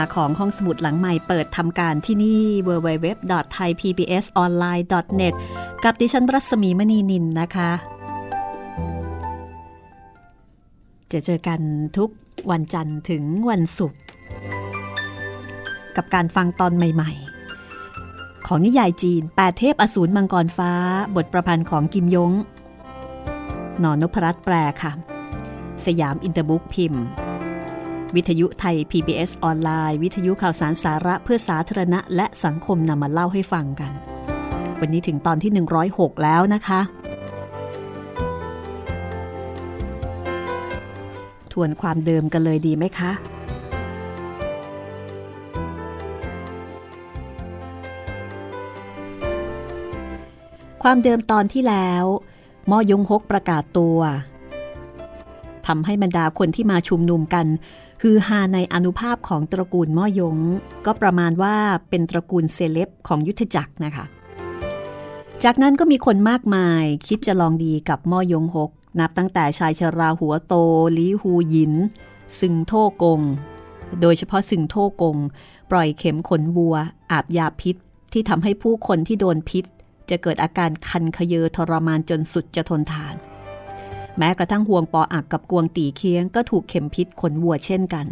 าของห้องสมุดหลังใหม่เปิดทำการที่นี่ www.thaipbsonline.net กับดิฉันรัศมีมณีนินนะคะ จะเจอกันทุกวันจันทร์ถึงวันศุกร์กับการฟังตอนใหม่ๆ ของนิยายจีนแปดเทพอสูรมังกรฟ้า บทประพันธ์ของกิมยง นอนนพรัตน์แปลค่ะ สยามอินเตอร์บุ๊กพิมพ์ วิทยุไทย PBS ออนไลน์ วิทยุข่าวสารสาระเพื่อสาธารณะ และสังคมนำมาเล่าให้ฟังกัน วันนี้ถึงตอนที่ 106 แล้วนะคะ ทวนความเดิมกันเลยดีไหมคะ ความเดิมตอนที่แล้วมอยงฮกประกาศตัว ทำให้บรรดาคนที่มาชุมนุมกันฮือฮาในอนุภาพของตระกูลม่อยง ก็ประมาณว่าเป็นตระกูลเซเลบของยุทธจักรนะคะ จากนั้นก็มีคนมากมายคิดจะลองดีกับม่อยงหก นับตั้งแต่ชายชราหัวโตลีฮูหยิน ซึงโทกง โดยเฉพาะซึงโทกง ปล่อยเข็มขนบัว อาบยาพิษ ที่ทำให้ผู้คนที่โดนพิษ จะเกิดอาการคันขยเยอทรมานจนสุดจะทนทาน แม้กระทั่งห่วงปออักกับกวงตีเคียงก็ถูกเข็มพิษขนวัวเช่นกัน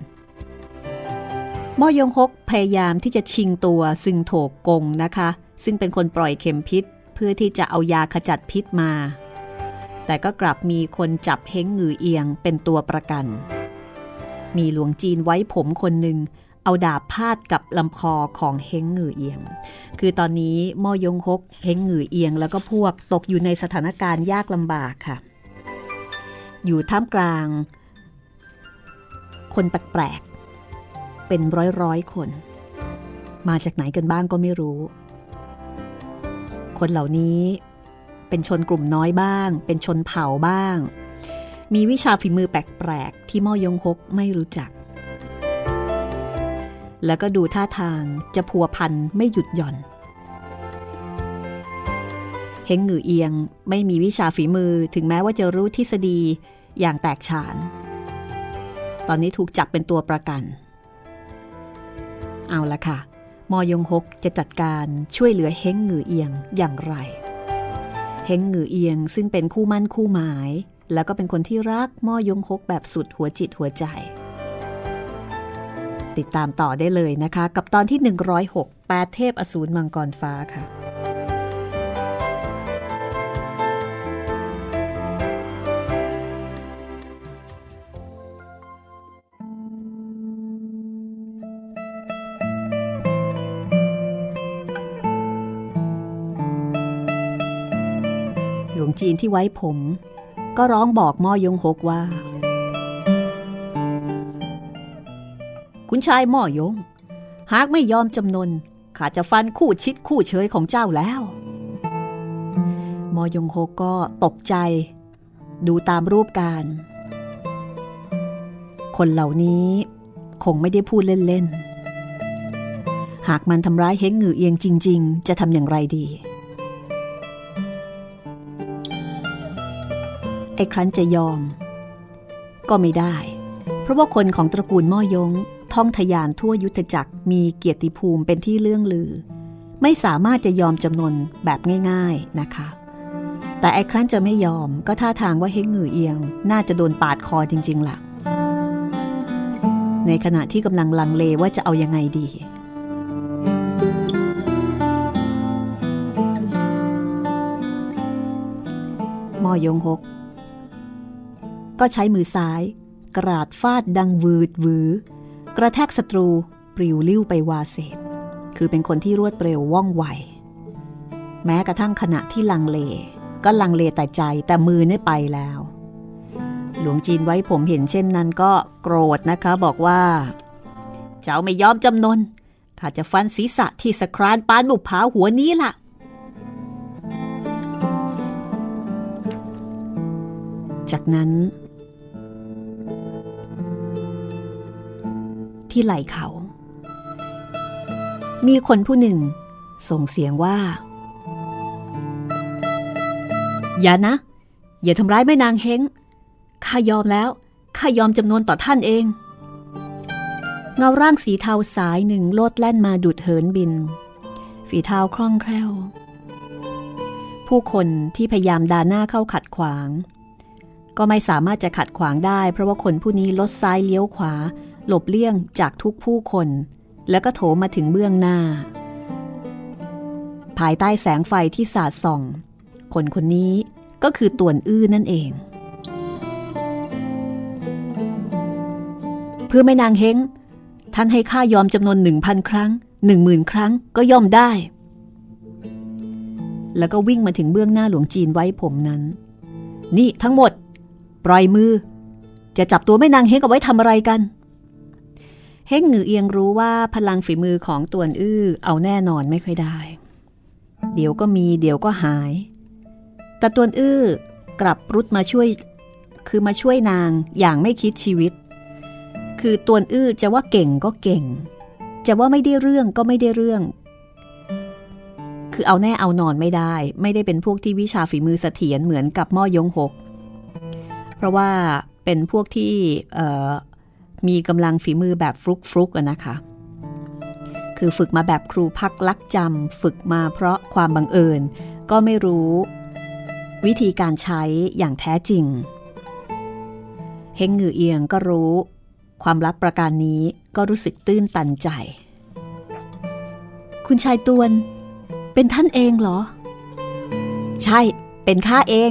มอยงฮกพยายามที่จะชิงตัวซึ่งโถกกงนะคะ ซึ่งเป็นคนปล่อยเข็มพิษ เพื่อที่จะเอายาขจัดพิษมา แต่ก็กลับมีคนจับเฮงหงือเอียงเป็นตัวประกัน มีหลวงจีนไว้ผมคนหนึ่งเอาดาบพาดกับลำคอของเฮงหงือเอียง คือตอนนี้มอยงฮกเฮงหงือเอียงแล้วก็พวกตกอยู่ในสถานการณ์ยากลำบากค่ะ อยู่ท่ามกลาง คนแปลกๆ เป็นร้อยร้อยคน มาจากไหนกันบ้างก็ไม่รู้ คนเหล่านี้เป็นชนกลุ่มน้อยบ้าง เป็นชนเผ่าบ้าง มีวิชาฝีมือแปลกๆ ที่ม่อยงฮกไม่รู้จัก แล้วก็ดูท่าทางจะพัวพันไม่หยุดหย่อนเฮงหงือเอียงไม่มีวิชาฝีมือถึงแม้ว่าจะรู้ทฤษฎี อย่างแตกฉาน ตอนนี้ถูกจับเป็นตัวประกัน เอาละค่ะ มอยงฮกจะจัดการช่วยเหลือเฮงหงือเอียงอย่างไร เฮงหงือเอียงซึ่งเป็นคู่มั่นคู่หมาย แล้วก็เป็นคนที่รักมอยงฮกแบบสุดหัวจิตหัวใจ ติดตามต่อได้เลยนะคะ กับตอนที่ 106แปดเทพอสูรมังกรฟ้าค่ะ จีนที่ไว้ผม ก็ร้องบอกม่อยงหกว่า คุณชายม่อยง หากไม่ยอมจำนนข้าจะฟันคู่ชิดคู่เฉยของเจ้าแล้ว มอยงโฮก็ตกใจ ดูตามรูปการ คนเหล่านี้คงไม่ได้พูดเล่น ๆ หากมันทำร้ายเฮงหงือเอียงจริง ๆ จะทำอย่างไรดี ไอ้ครั้นจะยอม ก็ไม่ได้ เพราะว่าคนของตระกูลม่อยงท่องทยานทั่วยุทธจักรมีเกียรติภูมิเป็นที่เลื่องลือ ไม่สามารถจะยอมจำนนแบบง่าย ๆนะคะ แต่ไอ้ครั้นจะไม่ยอมก็ท่าทางว่าเฮงหงือเอียง น่าจะโดนปาดคอจริงๆล่ะ ในขณะที่กำลังลังเลว่าจะเอายังไงดีมอยงหก ก็ใช้มือซ้าย กราดฟาดดังวืดวือกระแทกศัตรูปลิวลิ้วไปวาเศษ คือเป็นคนที่รวดเร็วว่องไว แม้กระทั่งขณะที่ลังเล ก็ลังเลแต่ใจแต่มือเนี่ยไปแล้ว หลวงจีนไว้ผมเห็นเช่นนั้นก็โกรธนะคะบอกว่า เจ้าไม่ยอมจำนนข้าจะฟันศีรษะที่สครานปานบุปผาหัวนี้ล่ะจากนั้น ที่ไหล่เขา มีคนผู้หนึ่ง ส่งเสียงว่า อย่านะ อย่าทำร้ายแม่นางเฮงข้ายอมแล้วข้ายอมจำนวนต่อท่านเอง เงาร่างสีเทาสายหนึ่งโลดแล่นมาดุดเหินบิน ฝีเท้าคล่องแคล่ว ผู้คนที่พยายามดาหน้าเข้าขัดขวาง ก็ไม่สามารถจะขัดขวางได้ เพราะว่าคนผู้นี้ลดซ้ายเลี้ยวขวา หลบเลี่ยงจากทุกผู้คน แล้วก็โถมมาถึงเบื้องหน้า ภายใต้แสงไฟที่สาดส่อง คนคนนี้ก็คือต่วนอื้อนั่นเอง เพื่อไม่นางเฮงท่านให้ข้ายอมจำนวนหนึ่งพันครั้งหนึ่งหมื่นครั้งก็ย่อมได้ แล้วก็วิ่งมาถึงเบื้องหน้าหลวงจีนไว้ผมนั้น นี่ทั้งหมด ปล่อยมือ จะจับตัวแม่นางเฮงเอาไว้ทำอะไรกัน เฮงหงือเอียงรู้ว่าพลังฝีมือของตวนอื้อเอาแน่นอนไม่ค่อยได้ เดี๋ยวก็มีเดี๋ยวก็หาย แต่ตวนอื้อกลับรุดมาช่วย คือมาช่วยนางอย่างไม่คิดชีวิต คือตวนอื้อจะว่าเก่งก็เก่ง จะว่าไม่ได้เรื่องก็ไม่ได้เรื่อง คือเอาแน่เอานอนไม่ได้ ไม่ได้เป็นพวกที่วิชาฝีมือเสถียรเหมือนกับม่อยงหก เพราะว่าเป็นพวกที่ มีกำลังฝีมือแบบฟลุกฟลุกนะคะ คือฝึกมาแบบครูพักลักจำฝึกมาเพราะความบังเอิญ ก็ไม่รู้ วิธีการใช้อย่างแท้จริง เฮงหงือเอียงก็รู้ ความลับประการนี้ก็รู้สึกตื้นตันใจ คุณชายตวน เป็นท่านเองเหรอ ใช่ เป็นข้าเอง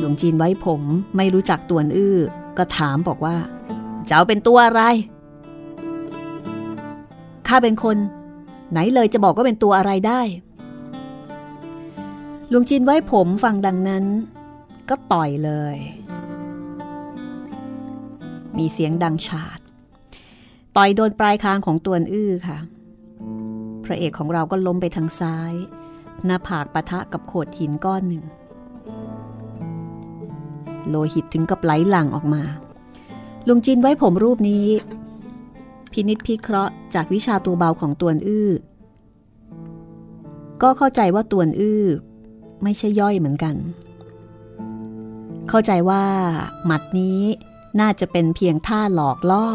หลวงจีนไว้ผมไม่รู้จักตวนอื้อ ก็ถามบอกว่า เจ้าเป็นตัวอะไร ข้าเป็นคน ไหนเลยจะบอกว่าเป็นตัวอะไรได้ หลุงจินไว้ผมฟังดังนั้น ก็ต่อยเลย มีเสียงดังฉาด ต่อยโดนปลายคางของตัวอื้อค่ะ พระเอกของเราก็ล้มไปทางซ้าย หน้าผากปะทะกับโขดหินก้อนหนึ่ง โลหิตถึงกับไหลหลั่งออกมา ลุงจินไว้ผมรูปนี้ พินิษพิเคราะห์จากวิชาตัวเบาของตัวอื้อ ก็เข้าใจว่าตัวอื้อ ไม่ใช่ย่อยเหมือนกัน เข้าใจว่าหมัดนี้น่าจะเป็นเพียงท่าหลอกล่อ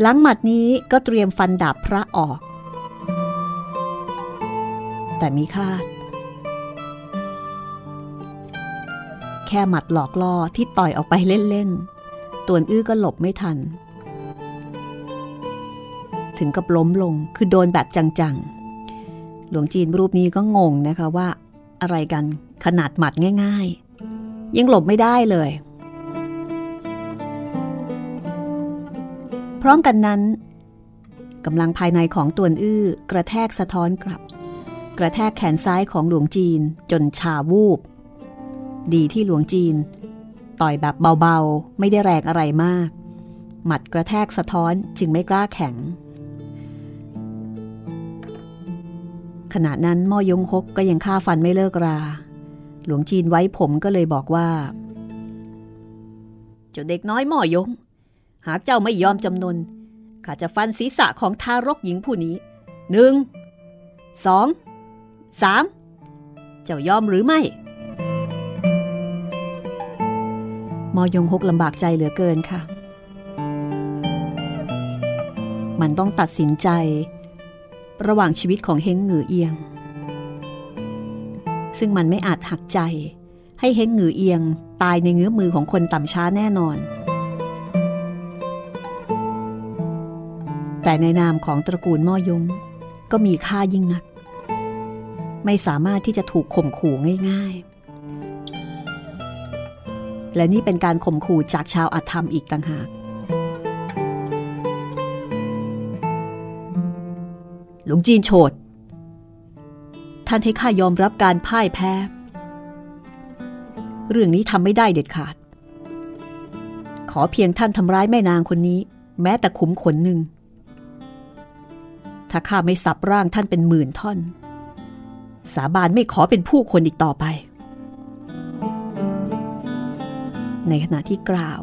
หลังหมัดนี้ก็เตรียมฟันดาบพระออก แต่มีคาด แค่หมัดหลอกล่อที่ต่อยออกไปเล่นๆตัวอื้อก็หลบไม่ทัน ถึงกับล้มลงคือโดนแบบจังๆ หลวงจีนรูปนี้ก็งงนะคะว่า อะไรกันขนาดหมัดง่ายๆ ยังหลบไม่ได้เลย พร้อมกันนั้นกำลังภายในของตัวอื้อกระแทกสะท้อนกลับ กระแทกแขนซ้ายของหลวงจีนจนชาวูบ ดีที่หลวงจีน ต่อยแบบเบาๆ ไม่ได้แรงอะไรมาก หมัดกระแทกสะท้อนจึงไม่กล้าแข็ง ขณะนั้นม่อยงฮกก็ยังฆ่าฟันไม่เลิกรา หลวงจีนไว้ผมก็เลยบอกว่าเจ้าเด็กน้อยม่อยง หากเจ้าไม่ยอมจำนนข้าจะฟันศีรษะของทารกหญิงผู้นี้หนึ่งสองสามเจ้ายอมหรือไม่ อยงฮกลำบากใจเหลือเกินค่ะ มันต้องตัดสินใจ ระหว่างชีวิตของเฮงหงือเอียง ซึ่งมันไม่อาจหักใจ ให้เฮงหงือเอียงตายในเงื้อมือของคนต่ำช้าแน่นอน แต่ในนามของตระกูลม่อยงก็มีค่ายิ่งนัก ไม่สามารถที่จะถูกข่มขู่ง่ายๆ และนี่เป็นการข่มขู่จากชาวอาธรรมอีกต่างหาก หลวงจีนโฉดท่านให้ข้ายอมรับการพ่ายแพ้ เรื่องนี้ทำไม่ได้เด็ดขาด ขอเพียงท่านทำร้ายแม่นางคนนี้ แม้แต่ขุมขนหนึ่ง ถ้าข้าไม่สับร่างท่านเป็นหมื่นท่อน สาบานไม่ขอเป็นผู้คนอีกต่อไป ในขณะที่กล่าว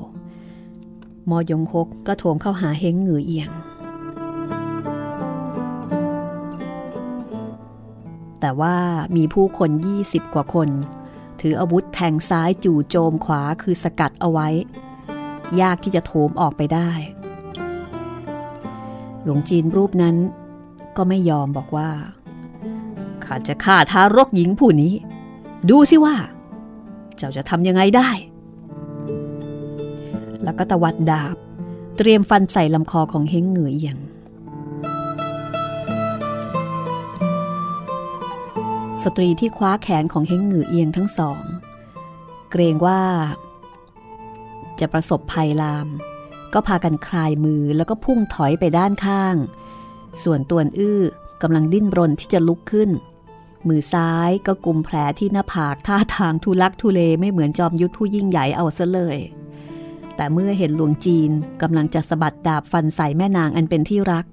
มอยงฮกก็โถมเข้าหาเฮงเหงือเอียง แต่ว่ามีผู้คน 20 กว่าคน ถืออาวุธแทงซ้ายจู่โจมขวาคือสกัดเอาไว้ ยากที่จะโถมออกไปได้ หลวงจีนรูปนั้นก็ไม่ยอมบอกว่าข้าจะฆ่าทารกหญิงผู้นี้ ดูสิว่า เจ้าจะทำยังไงได้ แล้วก็ตวัดดาบ เตรียมฟันใส่ลำคอของเฮงเหงือเอียงสตรีที่คว้าแขนของเฮงเหงือเอียงทั้งสอง เกรงว่า จะประสบภัยลาม ก็พากันคลายมือแล้วก็พุ่งถอยไปด้านข้าง ส่วนตัวอื้อกำลังดิ้นรนที่จะลุกขึ้น มือซ้ายก็กุมแผลที่หน้าผากท่าทางทุลักทุเลไม่เหมือนจอมยุทธผู้ยิ่งใหญ่เอาซะเลย แต่เมื่อเห็นหลวงจีนกำลังจะสะบัดดาบฟันใส่แม่นางอันเป็นที่รัก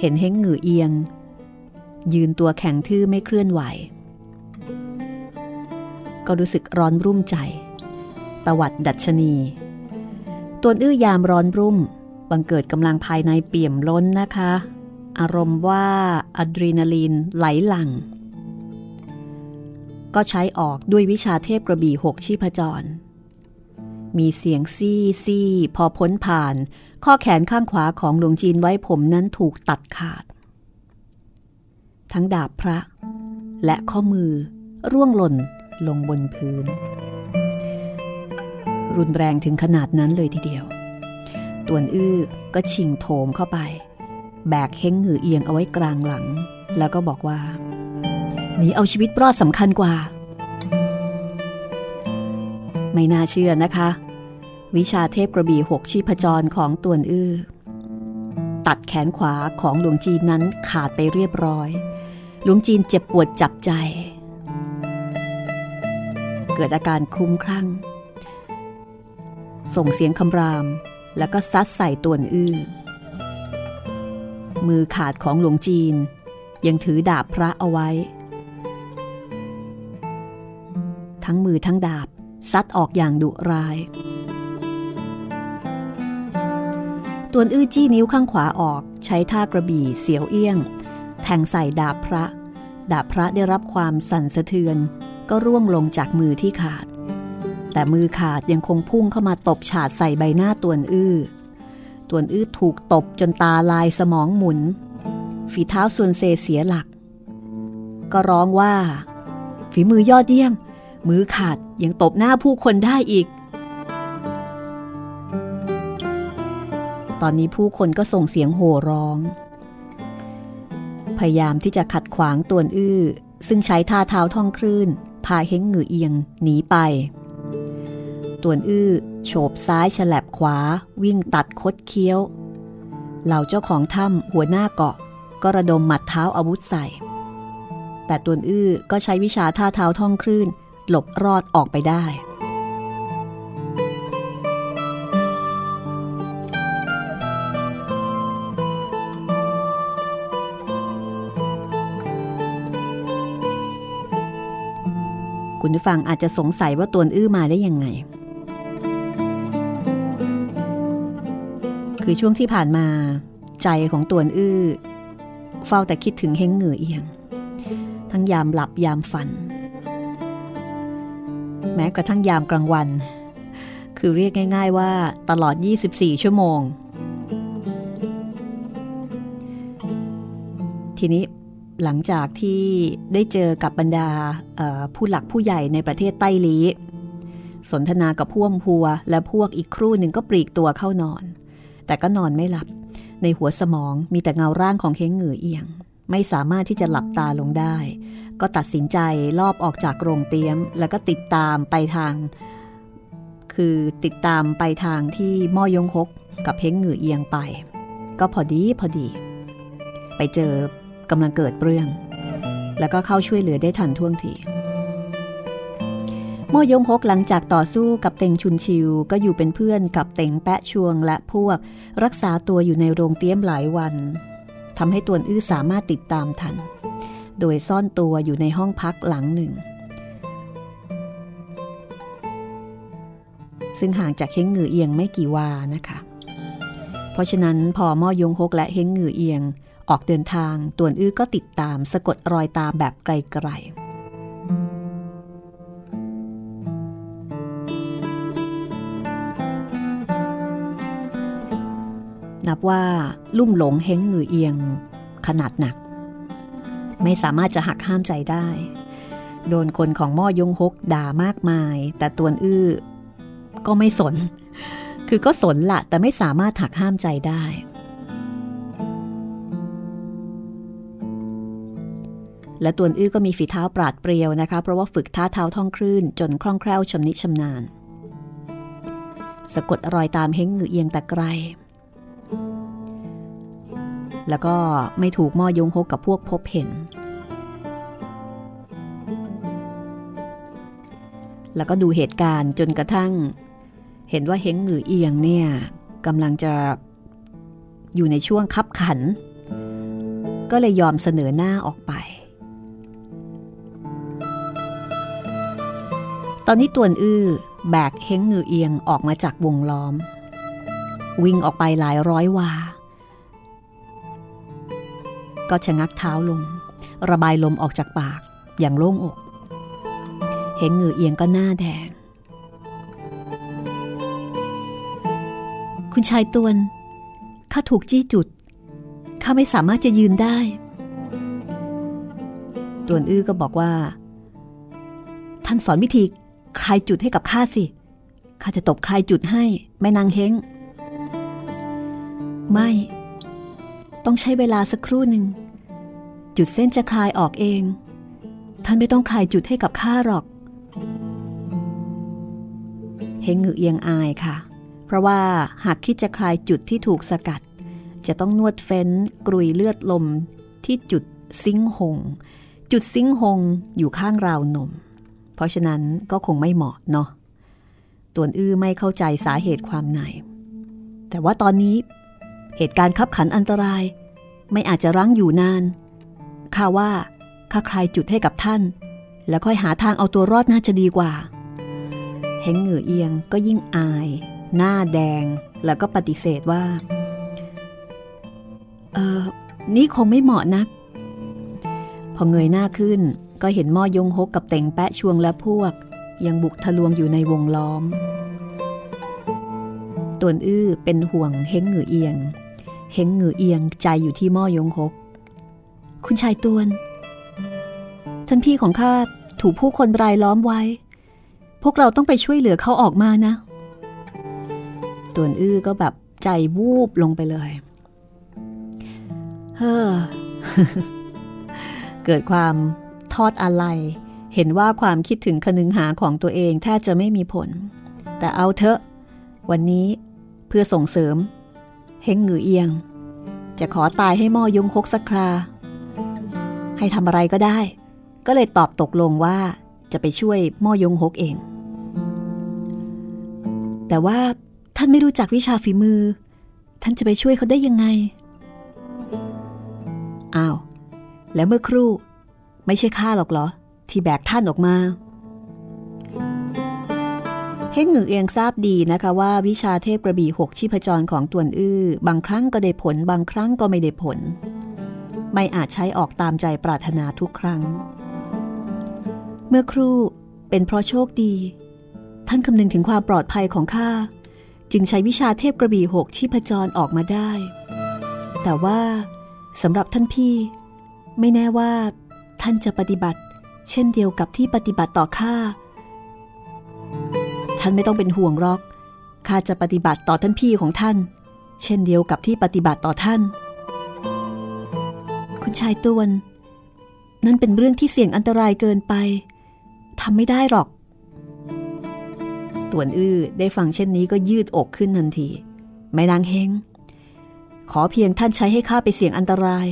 เห็นเฮงเหงือเอียง ยืนตัวแข็งทื่อไม่เคลื่อนไหว ก็รู้สึกร้อนรุ่มใจ ตวัดดัชนีตัวอื้อยามร้อนรุ่ม บังเกิดกำลังภายในเปี่ยมล้นนะคะ อารมณ์ว่าอะดรีนาลีนไหลหลังก็ใช้ออกด้วยวิชาเทพกระบี่หกชีพจร มีเสียงซี่ซี่พอพ้นผ่าน ข้อแขนข้างขวาของหลวงจีนไว้ผมนั้นถูกตัดขาด ทั้งดาบพระ และข้อมือ ร่วงหล่นลงบนพื้น รุนแรงถึงขนาดนั้นเลยทีเดียว ตวนอื้อก็ชิงโถมเข้าไป แบกเฮงหือเอียงเอาไว้กลางหลัง แล้วก็บอกว่าหนีเอาชีวิตรอดสำคัญกว่า ไม่น่าเชื่อนะคะ วิชาเทพกระบี่หกชีพจรของตวนอื้อ ตัดแขนขวาของหลวงจีนนั้นขาดไปเรียบร้อย หลวงจีนเจ็บปวดจับใจ เกิดอาการคลุ้มคลั่ง ส่งเสียงคำราม แล้วก็ซัดใส่ตวนอื้อ มือขาดของหลวงจีน ยังถือดาบพระเอาไว้ ทั้งมือทั้งดาบ ซัดออกอย่างดุร้าย ตวนอื้อจี้นิ้วข้างขวาออกใช้ท่ากระบี่เสียวเอี้ยง แทงใส่ดาบพระ ดาบพระได้รับความสั่นสะเทือน ก็ร่วงลงจากมือที่ขาด แต่มือขาดยังคงพุ่งเข้ามาตบฉาดใส่ใบหน้าตวนอื้อตวนอื้อถูกตบจนตาลายสมองหมุน ฝีเท้าส่วนเซเสียหลัก ก็ร้องว่า ฝีมือยอดเยี่ยม มือขาดยังตบหน้าผู้คนได้อีก ตอนนี้ผู้คนก็ส่งเสียงโห่ร้อง พยายามที่จะขัดขวางตวนอื้อ ซึ่งใช้ท่าเท้าท่องคลื่น พาเฮงเหงือเอียงหนีไป ตวนอื้อโฉบซ้ายฉลับขวา วิ่งตัดคดเคี้ยว เหล่าเจ้าของถ้ำหัวหน้าเกาะ ก็ระดมหมัดเท้าอาวุธใส่ แต่ตวนอื้อก็ใช้วิชาท่าเท้าท่องคลื่น หลบรอดออกไปได้ คุณผู้ฟังอาจจะสงสัยว่าตัวอื้อมาได้ยังไง คือช่วงที่ผ่านมาใจของตัวอื้อ เฝ้าแต่คิดถึงเฮงเหงือเอียง ทั้งยามหลับยามฝัน แม้กระทั่งยามกลางวัน คือเรียกง่าย ๆว่าตลอด 24 ชั่วโมง ทีนี้หลังจากที่ได้เจอกับบรรดาผู้หลักผู้ใหญ่ในประเทศไต้ลีสนทนากับพ่วมพัว และพวกอีกครู่หนึ่งก็ปลีกตัวเข้านอน แต่ก็นอนไม่หลับ ในหัวสมองมีแต่เงาร่างของเฮงเหงือเอียง ไม่สามารถที่จะหลับตาลงได้ ก็ตัดสินใจลอบออกจากโรงเตี๊ยม แล้วก็ติดตามไปทาง คือติดตามไปทางที่ม่อยงฮกกับเฮงเหงือเอียงไป ก็พอดีพอดี ไปเจอกำลังเกิดเรื่อง แล้วก็เข้าช่วยเหลือได้ทันท่วงทีม่อยงฮกหลังจากต่อสู้กับเต็งชุนชิว ก็อยู่เป็นเพื่อนกับเต็งแปะชวงและพวก รักษาตัวอยู่ในโรงเตี้ยมหลายวัน ทำให้ตวนอื้อสามารถติดตามทัน โดยซ่อนตัวอยู่ในห้องพักหลังหนึ่ง ซึ่งห่างจากเฮงเหงือเอียงไม่กี่วานะคะ เพราะฉะนั้นพอม่อยงฮกและเฮงเหงือเอียงออกเดินทางตวนอื้อก็ติดตามสะกดรอยตามแบบไกลๆ นับว่าลุ่มหลงเฮงหงือเอียงขนาดหนัก ไม่สามารถจะหักห้ามใจได้ โดนคนของม่อยงฮกด่ามากมาย แต่ตัวอื้อก็ไม่สน คือก็สนละแต่ไม่สามารถหักห้ามใจได้ และตัวอื้อก็มีฝีเท้าปราดเปรียวนะคะ เพราะว่าฝึกท่าเท้าท่องคลื่น จนคล่องแคล่วชำนิชำนาญสะกดรอยตามเฮงหือเอียงแต่ไกล แล้วก็ไม่ถูกม่อยงฮกกับพวกพบเห็น แล้วก็ดูเหตุการณ์จนกระทั่ง เห็นว่าเฮงหือเอียงเนี่ยกำลังจะอยู่ในช่วงคับขัน ก็เลยยอมเสนอหน้าออกไป ตอนนี้ตวนอื้อแบกเฮงงือเอียงออกมาจากวงล้อม วิ่งออกไปหลายร้อยวา ก็ชะงักเท้าลง ระบายลมออกจากปากอย่างโล่งอกเฮงงือเอียงก็หน้าแดง คุณชายตวนข้าถูกจี้จุดข้าไม่สามารถจะยืนได้ ตวนอื้อก็บอกว่า ท่านสอนวิธีใครจุดให้กับข้าสิข้าจะตบใครจุดให้แม่นางเฮงไม่ ต้องใช้เวลาสักครู่หนึ่ง จุดเส้นจะคลายออกเอง ท่านไม่ต้องคลายจุดให้กับข้าหรอก เฮงหงือเอียงอายค่ะ เพราะว่าหากคิดจะคลายจุดที่ถูกสกัด จะต้องนวดเฟ้นกรุยเลือดลมที่จุดซิงหง จุดซิงหงอยู่ข้างราวนม เพราะฉะนั้นก็คงไม่เหมาะเนาะตวนอื้อไม่เข้าใจสาเหตุความไหนแต่ว่าตอนนี้ เหตุการณ์ขับขันอันตราย ไม่อาจจะรั้งอยู่นาน ข้าว่าข้าใครจุดให้กับท่าน แล้วค่อยหาทางเอาตัวรอดน่าจะดีกว่าเฮงเหงือเอียงก็ยิ่งอาย หน้าแดงแล้วก็ปฏิเสธว่าเออนี่คงไม่เหมาะนัก พอเงยหน้าขึ้นก็เห็นม่อยงฮกกับเต่งแปะชวงและพวก ยังบุกทะลวงอยู่ในวงล้อมตวนอื้อเป็นห่วงเฮงเหงือเอียง เฮงเหงือเอียงใจอยู่ที่ม่อยงฮก คุณชายตวน ท่านพี่ของข้าถูกผู้คนรายล้อมไว้ พวกเราต้องไปช่วยเหลือเขาออกมานะ ตวนอื้อก็แบบใจวูบลงไปเลย เฮ้อ เกิดความทอดอะไร เห็นว่าความคิดถึงคนึงหาของตัวเองแทบจะไม่มีผล แต่เอาเถอะ วันนี้เพื่อส่งเสริม เฮงหงือเอียง จะขอตายให้ม่อยงคกสักครา ให้ทำอะไรก็ได้ ก็เลยตอบตกลงว่าจะไปช่วยม่อยงฮกเอง แต่ว่าท่านไม่รู้จักวิชาฝีมือ ท่านจะไปช่วยเขาได้ยังไง อ้าว แล้วเมื่อครู่ ไม่ใช่ข้าหรอกเหรอ ที่แบกท่านออกมาเฮงหงึงเอียงทราบดีนะคะว่าวิชาเทพกระบี่หกชีพจรของตวนอื้อบางครั้งก็ได้ผล บางครั้งก็ไม่ได้ผล ไม่อาจใช้ออกตามใจปรารถนาทุกครั้ง เมื่อครู่เป็นเพราะโชคดี ท่านคำนึงถึงความปลอดภัยของข้าจึงใช้วิชาเทพกระบี่หกชีพจรออกมาได้ แต่ว่าสำหรับท่านพี่ ไม่แน่ว่า ท่านจะปฏิบัติ เช่นเดียวกับที่ปฏิบัติต่อข้าท่านไม่ต้องเป็นห่วงหรอกข้าจะปฏิบัติต่อท่านพี่ของท่าน เช่นเดียวกับที่ปฏิบัติต่อท่าน คุณชายตวนนั่นเป็นเรื่องที่เสี่ยงอันตรายเกินไปทำไม่ได้หรอก ตวนอื้อได้ฟังเช่นนี้ก็ยืดอกขึ้นทันที ไม่นางเฮงขอเพียงท่านใช้ให้ข้าไปเสี่ยงอันตราย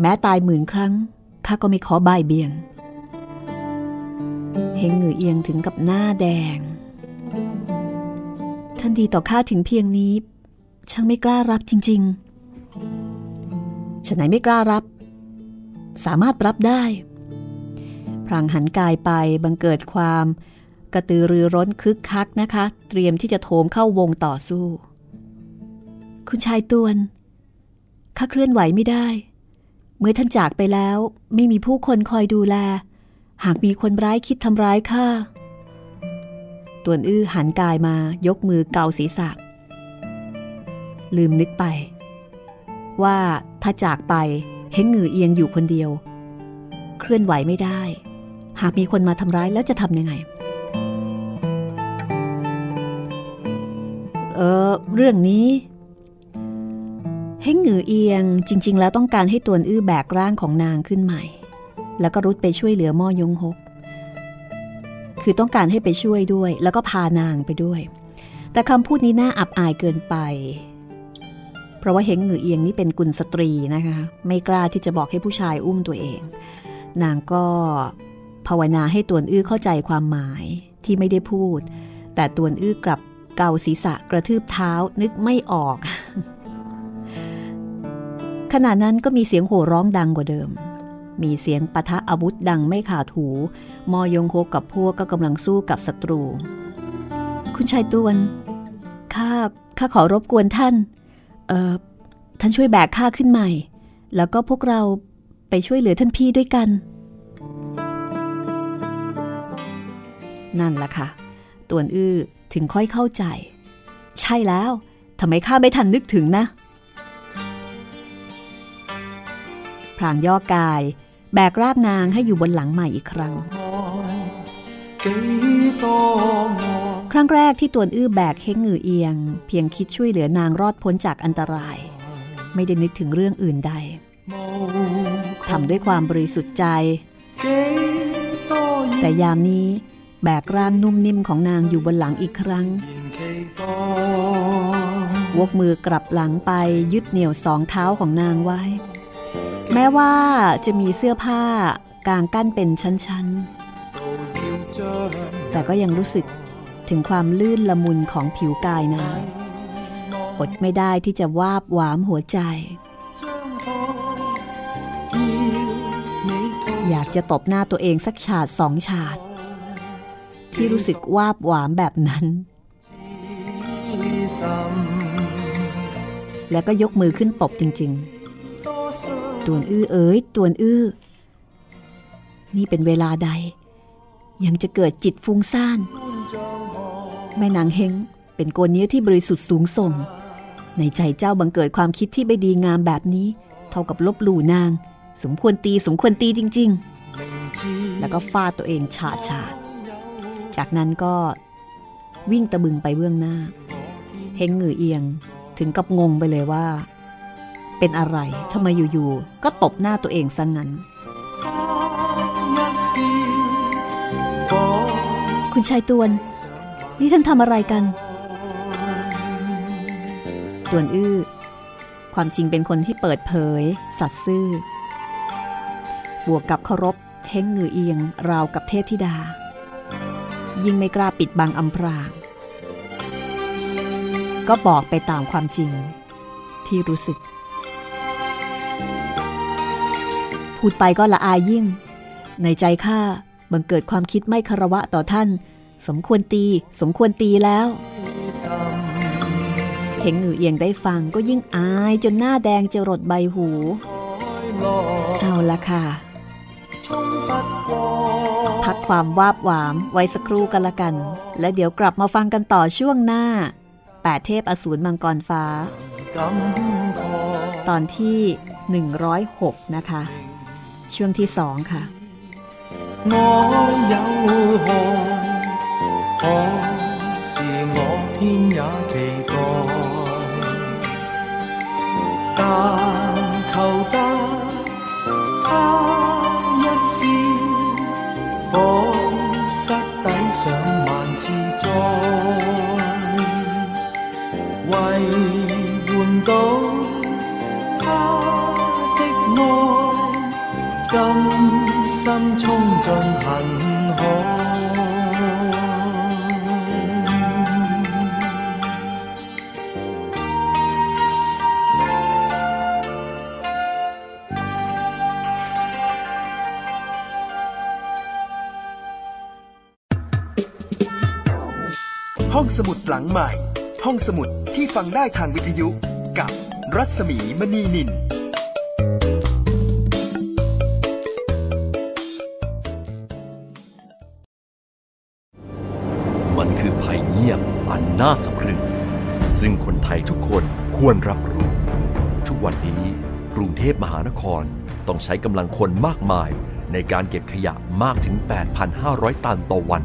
แม้ตายหมื่นครั้งข้าก็ไม่ขอบายเบี่ยง เฮงเหงือเอียงถึงกับหน้าแดง ท่านดีต่อข้าถึงเพียงนี้ ช่างไม่กล้ารับจริง ๆ ฉะไหนไม่กล้ารับ สามารถรับได้ พรางหันกายไปบังเกิดความ กระตือรือร้นคึกคักนะคะ เตรียมที่จะโถมเข้าวงต่อสู้ คุณชายตวนข้าเคลื่อนไหวไม่ได้ เมื่อท่านจากไปแล้ว ไม่มีผู้คนคอยดูแล หากมีคนร้ายคิดทำร้ายข้าตวนอื้อหันกายมายกมือเกาศีรษะ ลืมนึกไป ว่าถ้าจากไปเห็นงือเอียงอยู่คนเดียว เคลื่อนไหวไม่ได้ หากมีคนมาทำร้ายแล้วจะทำยังไง เออเรื่องนี้เฮงหงือเอียงจริง ๆ แล้วต้องการให้ตวนอื้อแบกร่างของนางขึ้นใหม่ แล้วก็รุดไปช่วยเหลือม่อยงหกคือต้องการให้ไปช่วยด้วย แล้วก็พานางไปด้วย แต่คำพูดนี้น่าอับอายเกินไป เพราะว่าเฮงหงือเอียงนี่เป็นกุลสตรีนะคะ ไม่กล้าที่จะบอกให้ผู้ชายอุ้มตัวเอง นางก็ภาวนาให้ตวนอื้อเข้าใจความหมายที่ไม่ได้พูด แต่ตวนอื้อกลับเกาศีรษะกระทืบเท้านึกไม่ออก ขณะนั้นก็มีเสียงโห่ร้องดังกว่าเดิม มีเสียงปะทะอาวุธดังไม่ขาดหูมอยงโฮกับพวกก็กำลังสู้กับศัตรู คุณชายตวนข้าข้าขอรบกวนท่าน เออท่านช่วยแบกข้าขึ้นใหม่ แล้วก็พวกเราไปช่วยเหลือท่านพี่ด้วยกัน นั่นแหละค่ะ ตวนอื้อถึงค่อยเข้าใจ ใช่แล้วทำไมข้าไม่ทันนึกถึงนะ พรางย่อกาย แบกราบนางให้อยู่บนหลังใหม่อีกครั้ง ครั้งแรกที่ตวนอื้อแบกเฮงหงือเอียง เพียงคิดช่วยเหลือนางรอดพ้นจากอันตราย ไม่ได้นึกถึงเรื่องอื่นใดทำด้วยความบริสุทธิ์ใจ แต่ยามนี้แบกร่างนุ่มนิ่มของนางอยู่บนหลังอีกครั้ง วกมือกลับหลังไปยึดเหนี่ยวสองเท้าของนางไว้ แม้ว่าจะมีเสื้อผ้ากางกั้นเป็นชั้นๆ แต่ก็ยังรู้สึก ถึงความลื่นละมุนของผิวกายนางอดไม่ได้ที่จะวาบหวามหัวใจ อยากจะตบหน้าตัวเองสักฉาดสองฉาด ที่รู้สึกวาบหวามแบบนั้น แล้วก็ยกมือขึ้นตบจริง ๆ ตวนอื้อเอ๋ยตวนอื้อ นี่เป็นเวลาใด ยังจะเกิดจิตฟุ้งซ่าน แม่นางเฮงเป็นโกนเนี้ยที่บริสุทธิ์สูงส่ง ในใจเจ้าบังเกิดความคิดที่ไม่ดีงามแบบนี้ เท่ากับลบหลู่นาง สมควรตีสมควรตีจริง ๆ แล้วก็ฟาดตัวเองฉาดฉาดจากนั้นก็วิ่งตะบึงไปเบื้องหน้า เฮงเหงือเอียงถึงกับงงไปเลยว่า เป็นอะไรทำไมอยู่ๆก็ตบหน้าตัวเองซะงงั้น คุณชายตวน นี่ท่านทำอะไรกัน ตวนอื้อ ความจริงเป็นคนที่เปิดเผย สัตซ์ซื่อ บวกกับเคารพเฮงเงือเอียง ราวกับเทพธิดา ยิ่งไม่กล้าปิดบังอำพราง ก็บอกไปตามความจริง ที่รู้สึก พูดไปก็ละอายยิ่ง ในใจข้าบังเกิดความคิดไม่คารวะต่อท่าน สมควรตี สมควรตีแล้ว เห็นหงือเอียงได้ฟังก็ยิ่งอายจนหน้าแดงจะรดใบหู เอาละค่ะ พักความวาบหวามไว้สักครู่กันละกัน และเดี๋ยวกลับมาฟังกันต่อช่วงหน้าแปดเทพอสูรมังกรฟ้า ตอนที่ 106 นะคะ ช่วงที่สองค่ะ 我有何？ 可是我偏也期待，但求得他一笑，彷彿抵上萬次災，為換到他的愛。甘心衝進恨海。 หลังใหม่ ห้องสมุดที่ฟังได้ทางวิทยุกับรัศมีมณีนินมันคือภัยเงียบอันน่าสะพรึง ซึ่งคนไทยทุกคนควรรับรู้ ทุกวันนี้กรุงเทพมหานครต้องใช้กำลังคนมากมายในการเก็บขยะมากถึง 8,500 ตันต่อวัน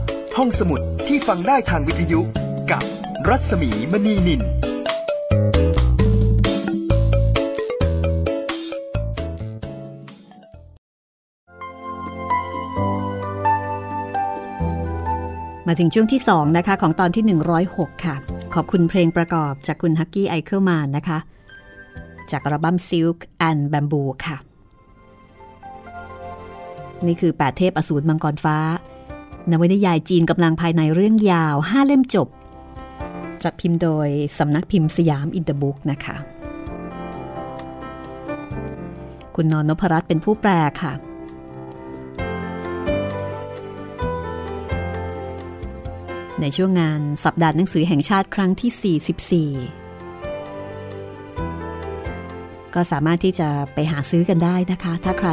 ห้องสมุดที่ฟังได้ทางวิทยุกับรัศมีมณีนิน มาถึงช่วงที่ 2 นะคะ ของตอนที่ 106 ค่ะ ขอบคุณเพลงประกอบจากคุณฮักกี้ไอเคิลมานนะคะ จากอัลบั้ม Silk and Bamboo ค่ะ นี่คือ 8 เทพอสูรมังกรฟ้า นวนิยายจีนกำลังภายในเรื่องยาวห้าเล่มจบ จัดพิมพ์โดยสำนักพิมพ์สยามอินเตอร์บุ๊กนะคะ คุณนอนนพรัตน์เป็นผู้แปลค่ะ ในช่วงงานสัปดาห์หนังสือแห่งชาติครั้งที่ 44 ก็สามารถที่จะไปหาซื้อกันได้นะคะ ถ้าใคร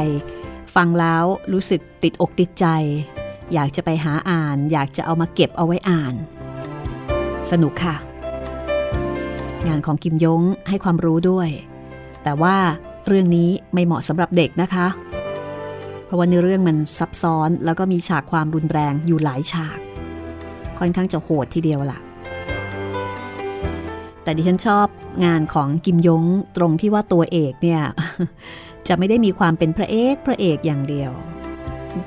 ฟังแล้วรู้สึกติดอกติดใจ อยากจะไปหาอ่าน อยากจะเอามาเก็บเอาไว้อ่าน สนุกค่ะ งานของกิมยงให้ความรู้ด้วย แต่ว่าเรื่องนี้ไม่เหมาะสำหรับเด็กนะคะ เพราะว่าในเรื่องมันซับซ้อนแล้วก็มีฉากความรุนแรงอยู่หลายฉาก ค่อนข้างจะโหดทีเดียวล่ะ แต่ดิฉันชอบงานของกิมยงตรงที่ว่าตัวเอกเนี่ยจะไม่ได้มีความเป็นพระเอกพระเอกอย่างเดียว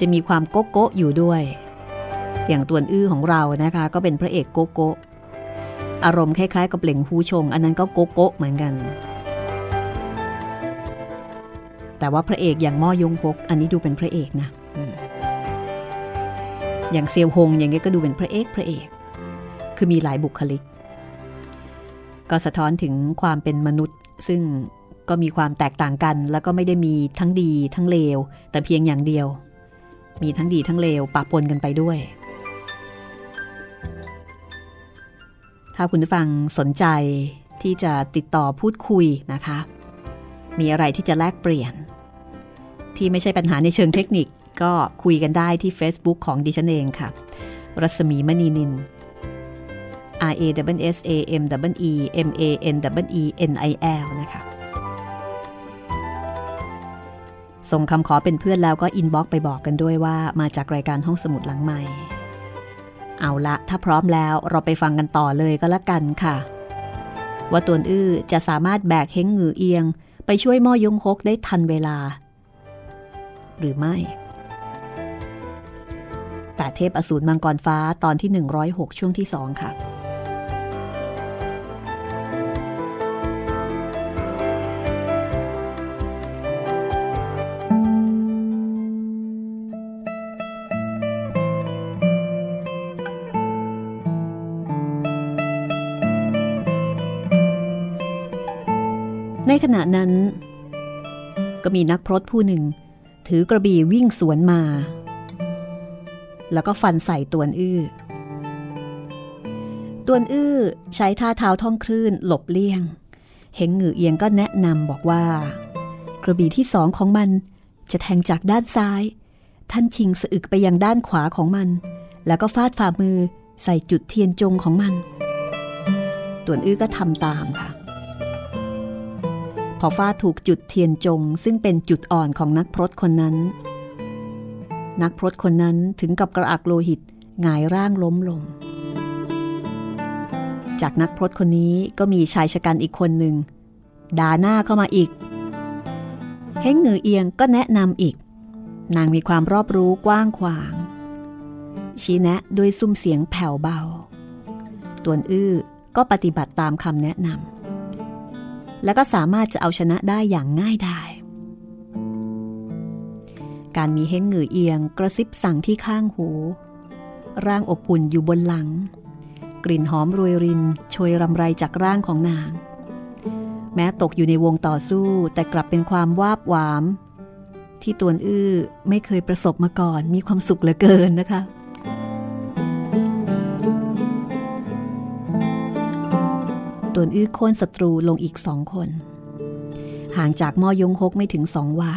จะมีความโกโก๊ะอยู่ด้วย อย่างตัวอื้อของเรานะคะ ก็เป็นพระเอกโกโก๊ะอารมณ์คล้ายๆกับเหล่งฮูชง อันนั้นก็โกโก๊ะเหมือนกัน แต่ว่าพระเอกอย่างม่อยงพก อันนี้ดูเป็นพระเอกนะอย่างเซียวหงอย่างเงี้ยก็ดูเป็นพระเอกพระเอก คือมีหลายบุคลิก ก็สะท้อนถึงความเป็นมนุษย์ ซึ่งก็มีความแตกต่างกัน แล้วก็ไม่ได้มีทั้งดีทั้งเลว แต่เพียงอย่างเดียว มีทั้งดีทั้งเลวปะปนกันไปด้วย ถ้าคุณผู้ฟังสนใจที่จะติดต่อพูดคุยนะคะ มีอะไรที่จะแลกเปลี่ยน ที่ไม่ใช่ปัญหาในเชิงเทคนิคก็คุยกันได้ที่ Facebook ของดิฉันเองค่ะ รัศมีมณีนิน R A W S A M W E M A N W E N I L นะคะ ส่งคำขอเป็นเพื่อนแล้วก็อินบ็อกไปบอกกันด้วยว่ามาจากรายการห้องสมุดหลังใหม่ เอาละถ้าพร้อมแล้วเราไปฟังกันต่อเลยก็แล้วกันค่ะ ว่าตัวอื้อจะสามารถแบกเฮงหงือเอียง ไปช่วยม่อยงฮกได้ทันเวลา หรือไม่แต่เทพอสูรมังกรฟ้าตอนที่ 106 ช่วงที่2ค่ะ ณะนั้น ก็มีนักพรตผู้หนึ่ง ถือกระบี่วิ่งสวนมา แล้วก็ฟันใส่ตวนอื้อตวนอื้อใช้ท่าเท้าท่องคลื่นหลบเลี่ยงเห็นหงือเอียงก็แนะนำบอกว่า กระบี่ที่สองของมันจะแทงจากด้านซ้าย ท่านชิงสะอึกไปยังด้านขวาของมัน แล้วก็ฟาดฝ่ามือใส่จุดเทียนจงของมัน ตวนอื้อก็ทำตามค่ะ พอฟาดถูกจุดเทียนจง ซึ่งเป็นจุดอ่อนของนักพรตคนนั้น นักพรตคนนั้นถึงกับกระอักโลหิตหงายร่างล้มลง จากนักพรตคนนี้ก็มีชายชะกันอีกคนหนึ่งด่าหน้าเข้ามาอีก เฮงเหงือเอียงก็แนะนำอีก นางมีความรอบรู้กว้างขวาง ชี้แนะด้วยซุ้มเสียงแผ่วเบา ตวนอื้อก็ปฏิบัติตามคำแนะนำ และก็สามารถจะเอาชนะได้อย่างง่ายดายการมีเฮงเหงือเอียงกระซิบสั่งที่ข้างหู ร่างอบอุ่นอยู่บนหลัง กลิ่นหอมรวยรินโชยรำไรจากร่างของนาง แม้ตกอยู่ในวงต่อสู้แต่กลับเป็นความวาบหวาม ที่ตวนอื้อไม่เคยประสบมาก่อนมีความสุขเหลือเกินนะคะ ตวนอื้อโค่นศัตรูลงอีกสองคน ห่างจากมอยงฮกไม่ถึงสองวา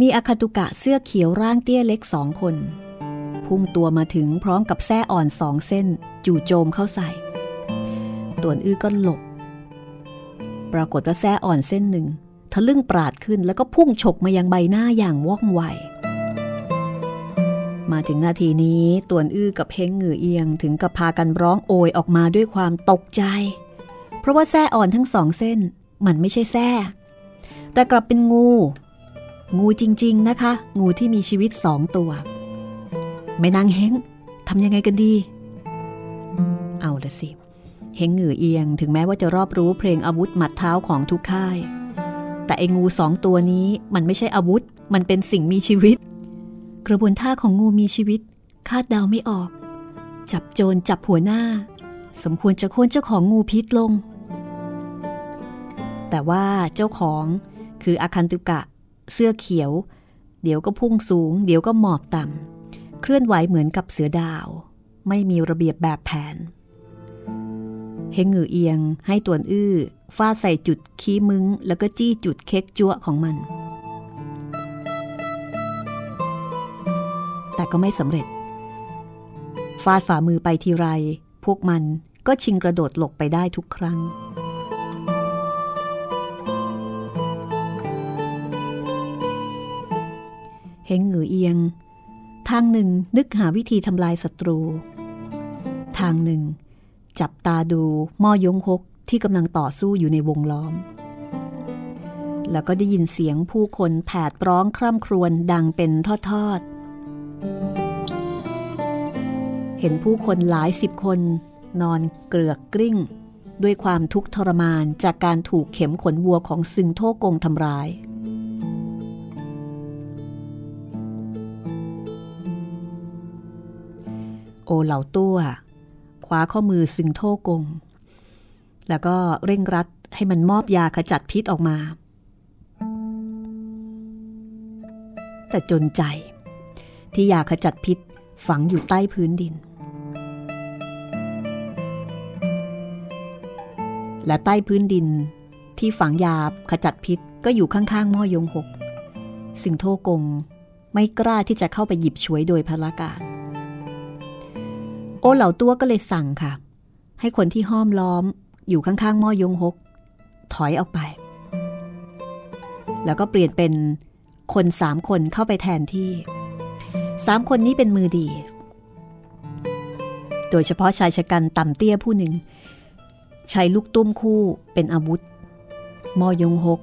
มีอาคาตุกะเสื้อเขียวร่างเตี้ยเล็กสองคน พุ่งตัวมาถึงพร้อมกับแส้อ่อนสองเส้น จู่โจมเข้าใส่ ตวนอื้อก็หลบ ปรากฏว่าแส้อ่อนเส้นหนึ่งทะลึ่งปราดขึ้นแล้วก็พุ่งฉกมายังใบหน้าอย่างว่องไว มาถึงนาทีนี้ตวนอื้อกับเฮงเหงือเอียงถึงกับพากันร้องโอยออกมาด้วยความตกใจ เพราะว่าแส้อ่อนทั้งสองเส้น มันไม่ใช่แส้แต่กลับเป็นงู งูจริง ๆนะคะ งูที่มีชีวิตสองตัว ไม่นางเฮงทำยังไงกันดี เอาละสิเฮงเหงือเอียงถึงแม้ว่าจะรอบรู้เพลงอาวุธหมัดเท้าของทุกค่าย แต่ไอ้งูสองตัวนี้มันไม่ใช่อาวุธ มันเป็นสิ่งมีชีวิต กระบวนท่าของงูมีชีวิต คาดเดาไม่ออก จับโจรจับหัวหน้า สมควรจะโค่นเจ้าของงูพิษลง แต่ว่าเจ้าของคืออาคันตุกะ เสื้อเขียว เดี๋ยวก็พุ่งสูง เดี๋ยวก็หมอบต่ำเคลื่อนไหวเหมือนกับเสือดาว ไม่มีระเบียบแบบแผนเฮงือเอียงให้ตวนอื้อฟาใส่จุดขี้มึง แล้วก็จี้จุดเค้กจั่วของมัน ก็ไม่สำเร็จ ฟาดฝ่ามือไปทีไร พวกมันก็ชิงกระโดดหลบไปได้ทุกครั้ง เฮงหงือเอียง ทางหนึ่งนึกหาวิธีทำลายศัตรู ทางหนึ่ง จับตาดูม่อยงฮกที่กำลังต่อสู้อยู่ในวงล้อม แล้วก็ได้ยินเสียงผู้คนแผดร้องคร่ำครวญดังเป็นทอดๆ เห็นผู้คนหลายสิบคน นอนเกลือกกลิ้ง ด้วยความทุกข์ทรมานจากการถูกเข็มขนวัวของซึงโทกงทำร้าย โอเหล่าตัวคว้าข้อมือซึงโทกง แล้วก็เร่งรัดให้มันมอบยาขจัดพิษออกมา แต่จนใจ ที่ยาขจัดพิษฝังอยู่ใต้พื้นดิน และใต้พื้นดินที่ฝังยาขจัดพิษก็อยู่ข้างๆหม้อยงหก ซึ่งโทกงไม่กล้าที่จะเข้าไปหยิบช่วยโดยพละการ โอเหล่าตัวก็เลยสั่งค่ะ ให้คนที่ห้อมล้อมอยู่ข้างๆหม้อยงหก ถอยออกไป แล้วก็เปลี่ยนเป็นคนสามคนเข้าไปแทนที่ สามคนนี้เป็นมือดี โดยเฉพาะชายชะกันต่ำเตี้ยผู้หนึ่ง ใช้ลูกตุ้มคู่เป็นอาวุธ มอยงหก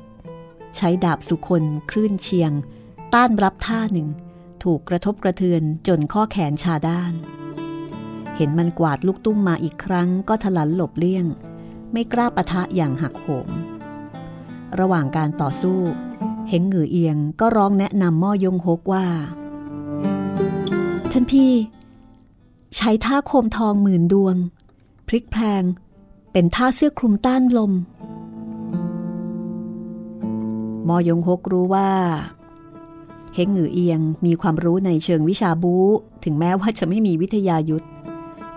ใช้ดาบสุคนคลื่นเชียง ต้านรับท่าหนึ่ง ถูกกระทบกระเทือนจนข้อแขนชาด้าน เห็นมันกวาดลูกตุ้มมาอีกครั้งก็ทะลันหลบเลี่ยง ไม่กล้าปะทะอย่างหักโหม ระหว่างการต่อสู้เฮงหงือเอียงก็ร้องแนะนำม่อยงฮกว่า ท่านพี่ ใช้ท่าโคมทองหมื่นดวงพริกแพงเป็นท่าเสื้อคลุมต้านลม มอยงฮกรู้ว่า เฮงหงือเอียงมีความรู้ในเชิงวิชาบู๊ถึงแม้ว่าจะไม่มีวิทยายุทธ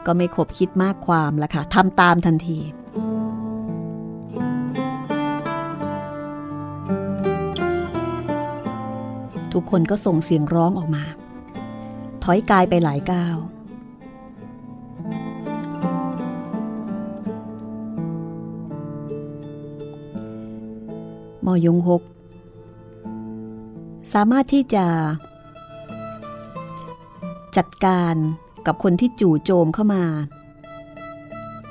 ก็ไม่ขบคิดมากความละค่ะทำตามทันทีทุกคนก็ส่งเสียงร้องออกมา อยกายไปหลายก้าวมอยงหกสามารถที่จะ จัดการกับคนที่จู่โจมเข้ามา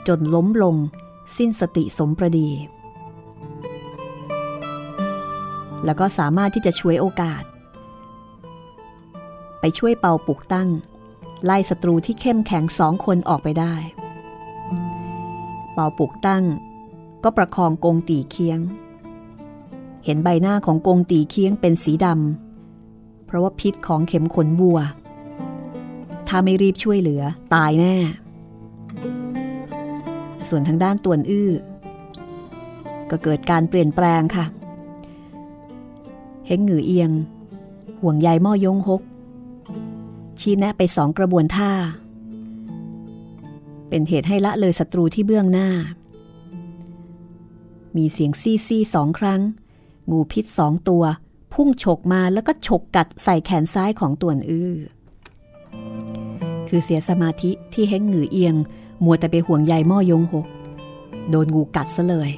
จนล้มลงสิ้นสติสมประดี แล้วก็สามารถที่จะช่วยโอกาส ไปช่วยเปาปลุกตั้ง ไล่ศัตรูที่เข้มแข็งสองคนออกไปได้ เปาปลุกตั้ง ก็ประคองกงตีเคียง เห็นใบหน้าของกงตีเคียงเป็นสีดำเพราะว่าพิษของเข็มขนบัว ถ้าไม่รีบช่วยเหลือตายแน่ ส่วนทางด้านตวนอื้อ ก็เกิดการเปลี่ยนแปลงค่ะเฮงหงือเอียง ห่วงใยม่อยงฮก ชี้แนะไปสองกระบวนท่า เป็นเหตุให้ละเลยศัตรูที่เบื้องหน้า มีเสียงซี่ซี่สองครั้ง งูพิษสองตัว พุ่งฉกมาแล้วก็ฉกกัดใส่แขนซ้ายของตวนอื้อ คือเสียสมาธิที่เฮงหงือเอียง มัวแต่ไปห่วงใยม่อยงหก โดนงูกัดซะเลย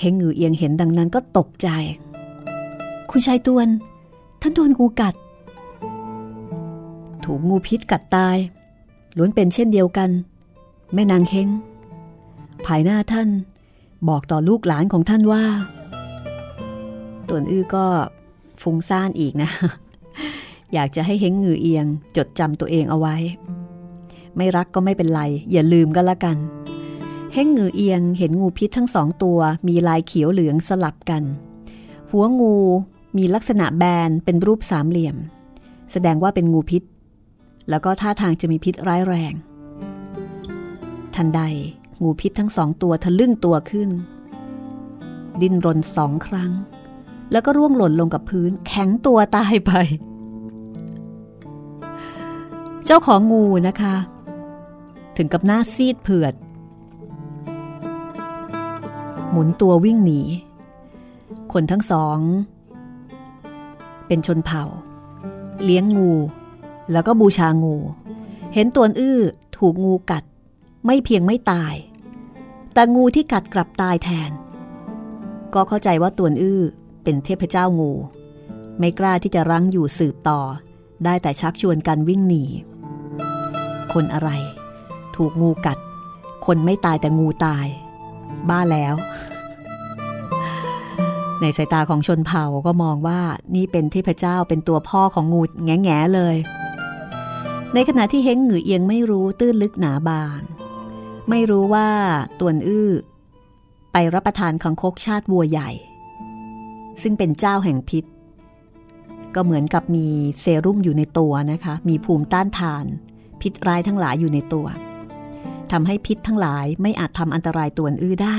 เฮงหงือเอียงเห็นดังนั้นก็ตกใจ คุณชายตวน ท่านโดนงูกัด ถูกงูพิษกัดตายล้วนเป็นเช่นเดียวกัน แม่นางเฮงภายหน้าท่าน บอกต่อลูกหลานของท่านว่าตวนอื้อก็ฟุ้งซ่านอีกนะ อยากจะให้เฮงหงือเอียง จดจำตัวเองเอาไว้ ไม่รักก็ไม่เป็นไร อย่าลืมก็แล้วกันเฮงหงือเอียงเห็นงูพิษทั้งสองตัว มีลายเขียวเหลืองสลับกัน หัวงูมีลักษณะแบนเป็นรูปสามเหลี่ยม แสดงว่าเป็นงูพิษ แล้วก็ท่าทางจะมีพิษร้ายแรง ทันใดงูพิษทั้งสองตัวทะลึ่งตัวขึ้น ดิ้นรนสองครั้ง แล้วก็ร่วงหล่นลงกับพื้น แข็งตัวตายไป เจ้าของงูนะคะ ถึงกับหน้าซีดเผือด หมุนตัววิ่งหนี คนทั้งสอง เป็นชนเผ่า เลี้ยงงู แล้วก็บูชางู เห็นตัวอื้อถูกงูกัด ไม่เพียงไม่ตาย แต่งูที่กัดกลับตายแทน ก็เข้าใจว่าตัวอื้อเป็นเทพเจ้างู ไม่กล้าที่จะรั้งอยู่สืบต่อ ได้แต่ชักชวนกันวิ่งหนี คนอะไร ถูกงูกัด คนไม่ตายแต่งูตาย บ้าแล้ว ในสายตาของชนเผ่าก็มองว่านี่เป็นเทพเจ้าเป็นตัวพ่อของงูแง่แง่เลย ในขณะที่เฮงหงือเอียงไม่รู้ตื้นลึกหนาบาง ไม่รู้ว่าตวนอื้อ ไปรับประทานคังคกชาติวัวใหญ่ ซึ่งเป็นเจ้าแห่งพิษ ก็เหมือนกับมีเซรุ่มอยู่ในตัวนะคะ มีภูมิต้านทาน พิษร้ายทั้งหลายอยู่ในตัวทำให้พิษทั้งหลายไม่อาจทำอันตรายตวนอื้อได้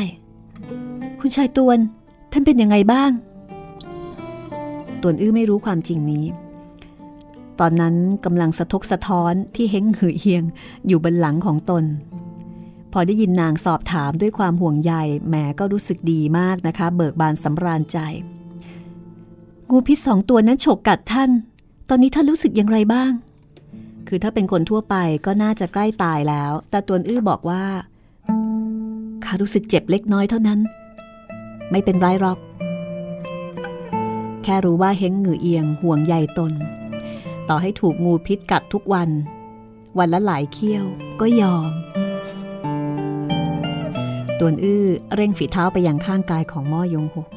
คุณชายตวนท่านเป็นยังไงบ้าง ตวนอื้อไม่รู้ความจริงนี้ ตอนนั้นกำลังสะทกสะท้อนที่เฮงหือเฮียงอยู่บนหลังของตน พอได้ยินนางสอบถามด้วยความห่วงใยแหมก็รู้สึกดีมากนะคะ เบิกบานสำราญใจ งูพิษสองตัวนั้นฉกกัดท่าน ตอนนี้ท่านรู้สึกอย่างไรบ้าง คือถ้าเป็นคนทั่วไปก็น่าจะใกล้ตายแล้ว แต่ตัวอื้อบอกว่าข้ารู้สึกเจ็บเล็กน้อยเท่านั้น ไม่เป็นไรหรอก แค่รู้ว่าเฮงหงือเอียงห่วงใยตน ต่อให้ถูกงูพิษกัดทุกวัน วันละหลายเขี้ยวก็ยอม ตวนอื้อเร่งฝีเท้าไปยังข้างกายของม่อยงหก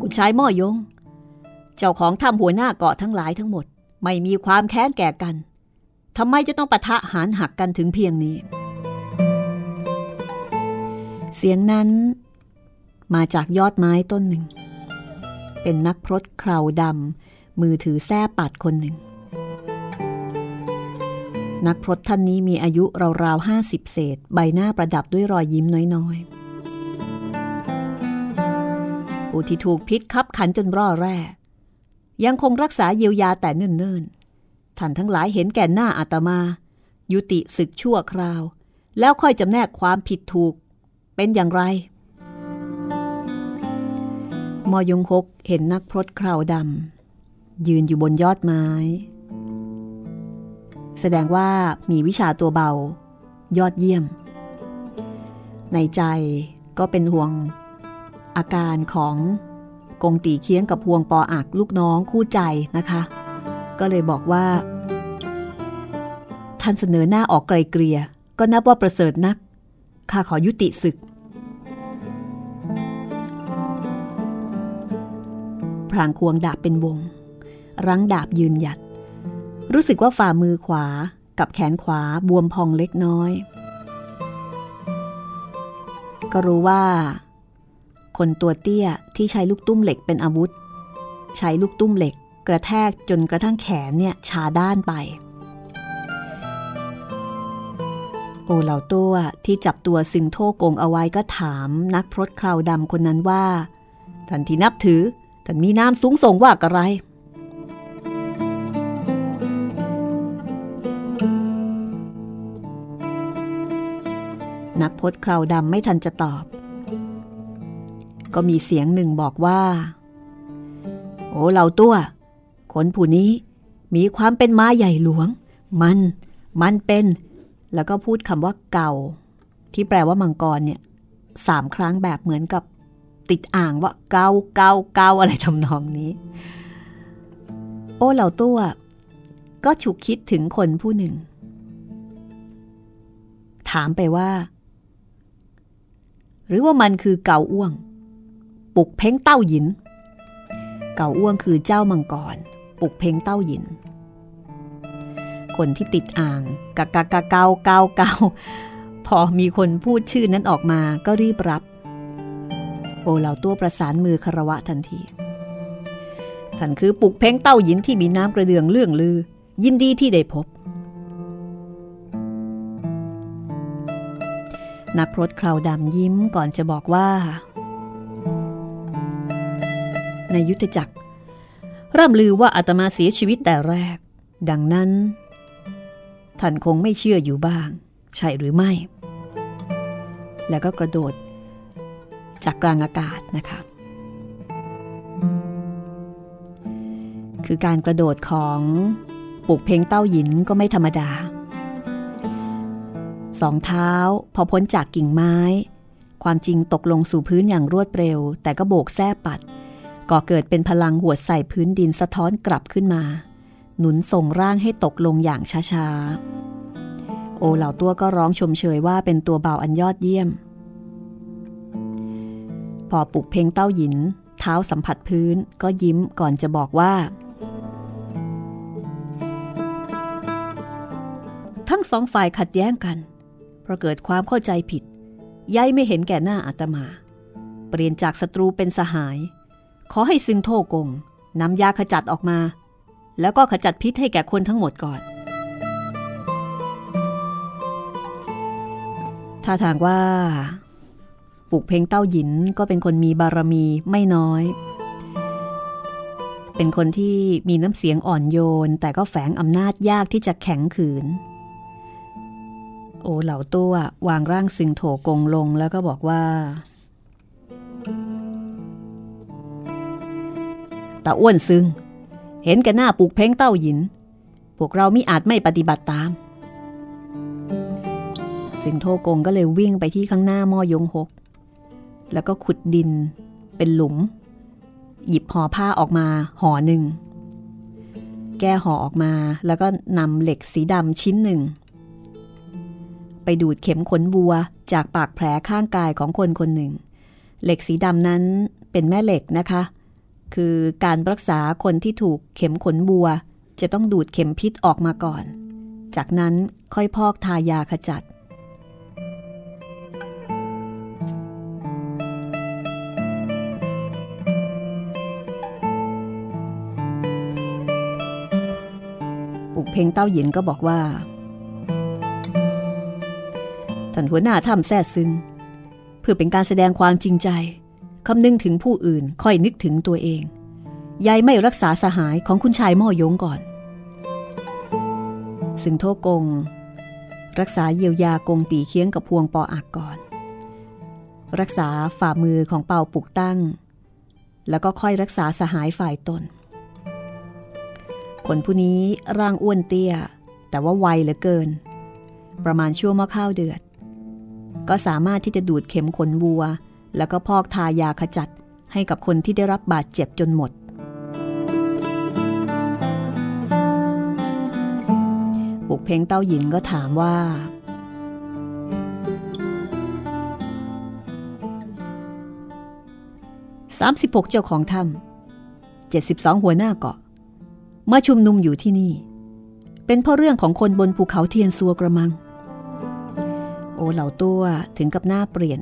กุชายม่อยง เจ้าของทำหัวหน้าเกาะทั้งหลายทั้งหมด ไม่มีความแค้นแก่กันทำไมจะต้องปะทะหารหักกันถึงเพียงนี้ เสียงนั้น มาจากยอดไม้ต้นหนึ่ง เป็นนักพรตคราวดำมือถือแส้ปัดคนหนึ่ง นักพรตท่านนี้มีอายุราวๆห้าสิบเศษ ใบหน้าประดับด้วยรอยยิ้มน้อยๆ ผู้ที่ถูกพิษคับขันจนร่อแร่ ยังคงรักษาเยียวยาแต่เนิ่นๆ ท่านทั้งหลายเห็นแก่หน้าอาตมา ยุติศึกชั่วคราว แล้วค่อยจำแนกความผิดถูก เป็นอย่างไร มอยงหกเห็นนักพรตคราวดำยืนอยู่บนยอดไม้ แสดงว่ามีวิชาตัวเบา ยอดเยี่ยม ในใจก็เป็นห่วง อาการของกงตีเคียงกับพวงปออักลูกน้องคู่ใจนะคะ ก็เลยบอกว่า ท่านเสนอหน้าออกไกลเกลียก็นับว่าประเสริฐนักข้าขอยุติศึก พรางควงดาบเป็นวง รั้งดาบยืนหยัด รู้สึกว่าฝ่ามือขวากับแขนขวาบวมพองเล็กน้อย ก็รู้ว่า คนตัวเตี้ยที่ใช้ลูกตุ้มเหล็กเป็นอาวุธ ใช้ลูกตุ้มเหล็กกระแทกจนกระทั่งแขนเนี่ยชาด้านไป โอเหล่าตัวที่จับตัวซึงโทกงเอาไว้ก็ถามนักพรตคราวดำคนนั้นว่า ท่านที่นับถือ ท่านมีนามสูงส่งว่าอะไร นักพจน์คราวดำไม่ทันจะตอบ ก็มีเสียงหนึ่งบอกว่า โอ้เหล่าตัว คนผู้นี้มีความเป็นม้าใหญ่หลวง มัน มันเป็น แล้วก็พูดคำว่าเก่า ที่แปลว่ามังกรเนี่ยสามครั้งแบบเหมือนกับ ติดอ่างว่าเกาเกาเกาอะไรทำนองนี้ โอ้เหล่าตัวก็ฉุกคิดถึงคนผู้หนึ่ง ถามไปว่า หรือว่ามันคือเกาอ้วง ปุกเพ้งเต้าหยิน เกาอ้วงคือเจ้ามังกร ปุกเพ้งเต้าหยิน คนที่ติดอ่างกะกะกะเกาเกาเกาพอมีคนพูดชื่อนั้นออกมาก็รีบรับ โอเหล่าตัวประสานมือคารวะทันที ท่านคือปุกเพ้งเต้าหยินที่มีน้ำกระเดืองเลื่องลือ ยินดีที่ได้พบ นักพรตคราวดำยิ้มก่อนจะบอกว่า ในยุทธจักร ร่ำลือว่าอาตมาเสียชีวิตแต่แรก ดังนั้น ท่านคงไม่เชื่ออยู่บ้าง ใช่หรือไม่ แล้วก็กระโดด จากกลางอากาศนะคะ คือการกระโดดของปุกเพลงเต้าหยินก็ไม่ธรรมดา สองเท้าพอพ้นจากกิ่งไม้ ความจริงตกลงสู่พื้นอย่างรวดเร็ว แต่ก็โบกแส้ปัด ก่อเกิดเป็นพลังหวดใส่พื้นดินสะท้อนกลับขึ้นมา หนุนส่งร่างให้ตกลงอย่างช้าๆ โอเหล่าตัวก็ร้องชมเชยว่าเป็นตัวเบาอันยอดเยี่ยม พอปลุกเพลงเต้าหยิน เท้าสัมผัสพื้นก็ยิ้มก่อนจะบอกว่า ทั้งสองฝ่ายขัดแย้งกัน เพราะเกิดความเข้าใจผิดยายไม่เห็นแก่หน้าอาตมา เปลี่ยนจากศัตรูเป็นสหาย ขอให้ซึงโทกงนำยาขจัดออกมา แล้วก็ขจัดพิษให้แก่คนทั้งหมดก่อนถ้าทางว่า ปุกเพลงเต้าหยินก็เป็นคนมีบารมีไม่น้อย เป็นคนที่มีน้ำเสียงอ่อนโยน แต่ก็แฝงอำนาจยากที่จะแข็งขืน โอเหล่าตัววางร่างซึงโถกงลงแล้วก็บอกว่าตาอ้วนซึง เห็นแก่หน้าปลูกเพ้งเต้าหยิน พวกเรามิอาจไม่ปฏิบัติตาม สิงโทกงก็เลยวิ่งไปที่ข้างหน้าม่อยงหก แล้วก็ขุดดิน เป็นหลุม หยิบห่อผ้าออกมาห่อหนึ่ง แก้ห่อออกมาแล้วก็นำเหล็กสีดำชิ้นหนึ่ง ไปดูดเข็มขนบัวจากปากแผลข้างกายของคนคนหนึ่ง เหล็กสีดำนั้นเป็นแม่เหล็กนะคะ คือการรักษาคนที่ถูกเข็มขนบัว จะต้องดูดเข็มพิษออกมาก่อน จากนั้นค่อยพอกทายาขจัด ปุกเพงเต้าหยินก็บอกว่า ท่านหัวหน้าถ้ำแท้ซึง เพื่อเป็นการแสดงความจริงใจคำนึงถึงผู้อื่นค่อยนึกถึงตัวเองยายไม่รักษาสหายของคุณชายม่อยงก่อน ซึ่งโทกง รักษาเยียวยากงตีเคียงกับพวงปออักก่อน รักษาฝ่ามือของเป่าปุกตั้ง แล้วก็ค่อยรักษาสหายฝ่ายตน คนผู้นี้ร่างอ้วนเตี้ย แต่ว่าไวเหลือเกิน ประมาณชั่วมะข้าวเดือด ก็สามารถที่จะดูดเข็มขนวัว แล้วก็พอกทายาขจัดให้กับคนที่ได้รับบาดเจ็บจนหมด บุกเพงเต้าหยินก็ถามว่า 36 เจ้าของถ้ำ72 หัวหน้าเกาะ มาชุมนุมอยู่ที่นี่ เป็นเพราะเรื่องของคนบนภูเขาเทียนซัวกระมัง โอเหล่าตัวถึงกับหน้าเปลี่ยน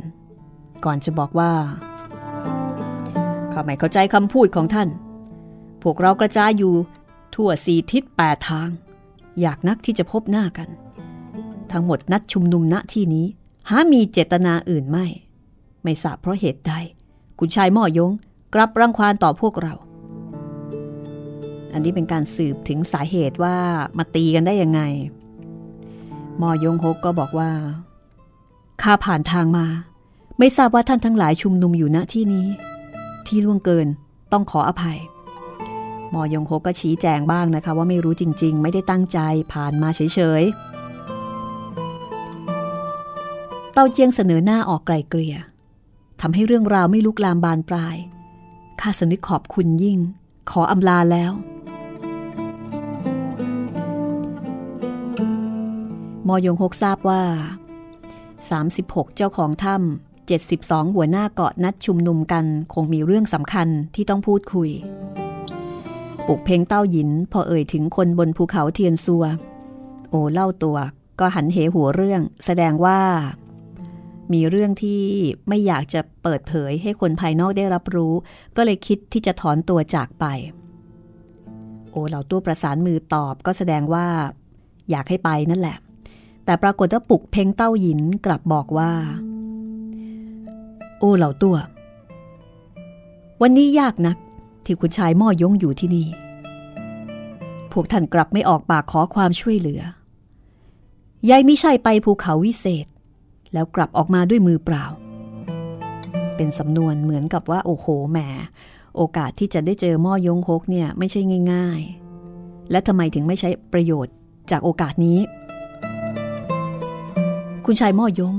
ก่อนจะบอกว่าข้าไม่เข้าใจคำพูดของท่าน พวกเรากระจายอยู่ทั่วสี่ทิศแปดทาง อยากนักที่จะพบหน้ากัน ทั้งหมดนัดชุมนุมณที่นี้ หามีเจตนาอื่นไม่ ไม่ทราบเพราะเหตุใด คุณชายม่อยงกลับรังควานต่อพวกเรา อันนี้เป็นการสืบถึงสาเหตุว่ามาตีกันได้ยังไง มอยงฮกก็บอกว่าข้าผ่านทางมา ไม่ทราบว่าท่านทั้งหลายชุมนุมอยู่ณที่นี้ ที่ล่วงเกินต้องขออภัย มอยงโฮก็ชี้แจงบ้างนะคะ ว่าไม่รู้จริง ๆ ไม่ได้ตั้งใจผ่านมาเฉยๆ เต้าเจียงเสนอหน้าออกไกลเกลี่ยทำให้เรื่องราวไม่ลุกลามบานปลายข้าสนึกขอบคุณยิ่ง ขออำลาแล้ว มอยงฮกทราบว่า 36 เจ้าของถ้ำ72 หัวหน้าเกาะนัดชุมนุมกันคงมีเรื่องสำคัญที่ต้องพูดคุย ปุกเพงเต้าหยินพอเอ่ยถึงคนบนภูเขาเทียนซัว โอเล่าตัวก็หันเหหัวเรื่องแสดงว่า มีเรื่องที่ไม่อยากจะเปิดเผยให้คนภายนอกได้รับรู้ ก็เลยคิดที่จะถอนตัวจากไป โอเหล่าตัวประสานมือตอบก็แสดงว่า อยากให้ไปนั่นแหละ แต่ปรากฏว่าปุกเพ่งเต้าหยินกลับบอกว่า โอ้เหล่าตัว วันนี้ยากนักที่คุณชายม่อยงอยู่ที่นี่ พวกท่านกลับไม่ออกปากขอความช่วยเหลือยายไม่ใช่ไปภูเขาวิเศษ แล้วกลับออกมาด้วยมือเปล่า เป็นสำนวนเหมือนกับว่า โอ้โหแหมโอกาสที่จะได้เจอม่อยงฮกเนี่ยไม่ใช่ง่าย ๆ และทำไมถึงไม่ใช้ประโยชน์จากโอกาสนี้ คุณชายม่อยง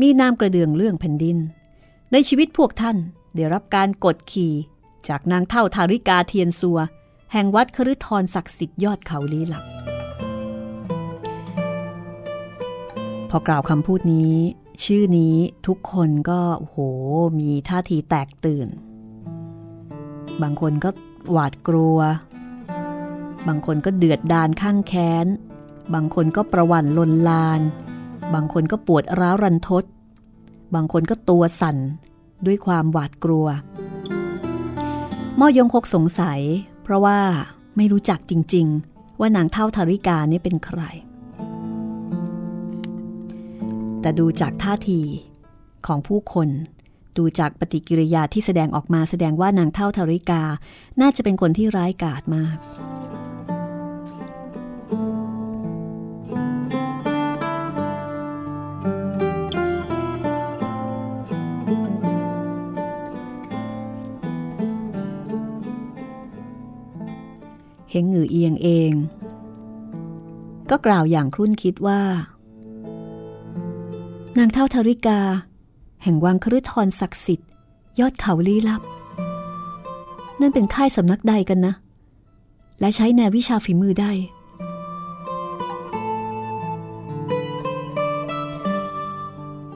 มีนามกระเดืองเรื่องแผ่นดิน ในชีวิตพวกท่านได้รับการกดขี่จากนางเท่าทาริกาเทียนซัว แห่งวัดคฤทรศักดิ์สิทธิ์ยอดเขาลี้ลับพอกล่าวคำพูดนี้ ชื่อนี้ทุกคนก็โหมีท่าทีแตกตื่น บางคนก็หวาดกลัว บางคนก็เดือดดานข้างแค้น บางคนก็ประวันลนลาน บางคนก็ปวดร้าวรันทด บางคนก็ตัวสั่นด้วยความหวาดกลัวม่อยงคกสงสัย เพราะว่าไม่รู้จักจริง ๆ ว่านางเท่าธาริกานี่เป็นใคร แต่ดูจากท่าทีของผู้คน ดูจากปฏิกิริยาที่แสดงออกมาแสดงว่านางเท่าธาริกา น่าจะเป็นคนที่ร้ายกาจมาก เฮงหงือเอียงเอง ก็กล่าวอย่างครุ่นคิดว่า นางเท่าธริกา แห่งวังครุทรศักดิ์สิทธิ์ ยอดเขาลี้ลับ นั่นเป็นค่ายสำนักใดกันนะ และใช้แนววิชาฝีมือได้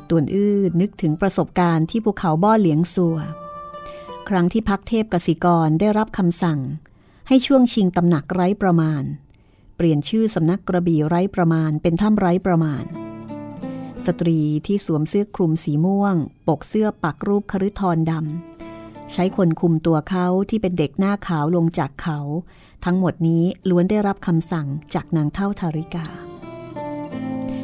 ตวนอื้อนึกถึงประสบการณ์ที่ภูเขาบ้อเหลียงสัว ครั้งที่พักเทพกสิกรได้รับคำสั่ง ให้ช่วงชิงตำหนักไร้ประมาณ เปลี่ยนชื่อสำนักกระบี่ไร้ประมาณเป็นถ้ำไร้ประมาณ สตรีที่สวมเสื้อคลุมสีม่วง ปกเสื้อปักรูปคฤทรดำใช้คนคุมตัวเขาที่เป็นเด็กหน้าขาวลงจากเขา ทั้งหมดนี้ล้วนได้รับคำสั่งจากนางเท่าทาริกา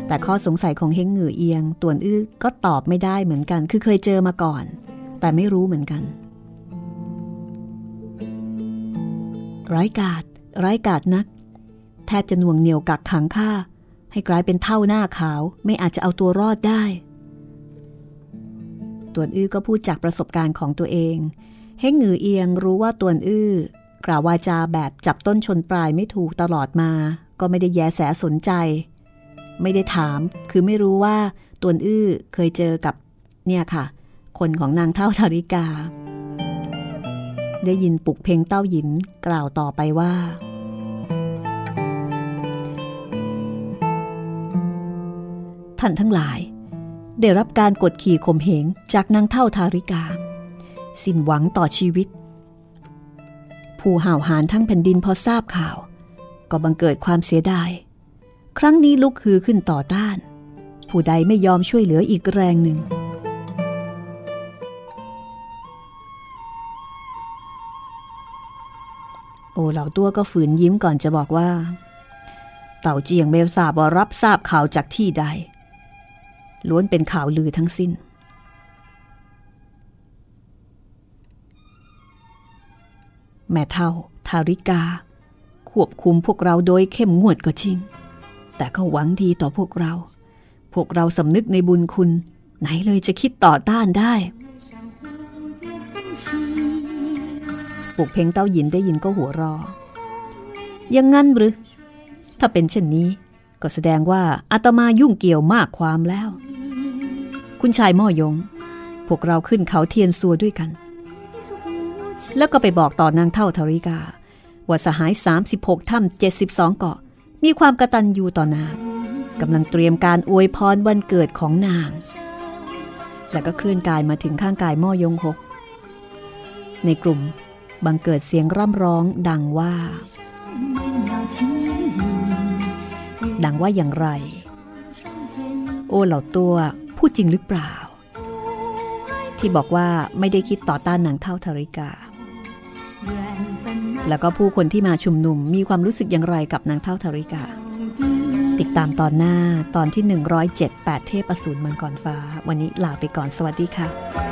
แต่ข้อสงสัยของเฮงเหงือเอียง ตวนอื้อก็ตอบไม่ได้เหมือนกัน คือเคยเจอมาก่อน แต่ไม่รู้เหมือนกัน ไร้กาดไร้กาดนัก แทบจะน่วงเหนียวกักขังข้าให้กลายเป็นเท่าหน้าขาวไม่อาจจะเอาตัวรอดได้ตวนอื้อก็พูดจากประสบการณ์ของตัวเอง เฮงหงือเอียงรู้ว่าตวนอื้อกล่าววาจาแบบจับต้นชนปลายไม่ถูกตลอดมา ก็ไม่ได้แยแสสนใจ ไม่ได้ถาม คือไม่รู้ว่าตวนอื้อเคยเจอกับเนี่ยค่ะ คนของนางเท่าธาริกา ได้ยินปุกเพลงเต้าหยินกล่าวต่อไปว่า ท่านทั้งหลาย ได้รับการกดขี่ข่มเหงจากนางเท่าทาริกา สิ้นหวังต่อชีวิต ผู้ห่าวหาญทั้งแผ่นดินพอทราบข่าว ก็บังเกิดความเสียดาย ครั้งนี้ลุกฮือขึ้นต่อต้าน ผู้ใดไม่ยอมช่วยเหลืออีกแรงหนึ่ง โอเหล่าตัวก็ฝืนยิ้มก่อนจะบอกว่า เต่าเจียงเมลทราบว่ารับทราบข่าวจากที่ใด ล้วนเป็นข่าวลือทั้งสิ้น แม่เท่า ทาริกา ควบคุมพวกเราโดยเข้มงวดก็จริง แต่ก็หวังดีต่อพวกเรา พวกเราสำนึกในบุญคุณ ไหนเลยจะคิดต่อต้านได้ กเพ่งเต้าหยินได้ยินก็หัวรอ ยังงั้นหรือ ถ้าเป็นเช่นนี้ ก็แสดงว่าอาตมายุ่งเกี่ยวมากความแล้ว คุณชายม่อยง พวกเราขึ้นเขาเทียนซัวด้วยกัน แล้วก็ไปบอกต่อนางเท่าทริกา ว่าสหาย 36 ถ้ำ72 เกาะ มีความกระตันยูต่อนางกำลังเตรียมการอวยพรวันเกิดของนาง แล้วก็เคลื่อนกายมาถึงข้างกายม่อยงหกในกลุ่ม บังเกิดเสียงร่ำร้องดังว่า ดังว่าอย่างไร โอ้เหล่าตัวพูดจริงหรือเปล่า ที่บอกว่าไม่ได้คิดต่อต้านนางเท่าทาริกา แล้วก็ผู้คนที่มาชุมนุมมีความรู้สึกอย่างไรกับนางเท่าทาริกา ติดตามตอนหน้าตอนที่ 107 8 เทพอสูรมังกรฟ้า วันนี้ลาไปก่อนสวัสดีค่ะ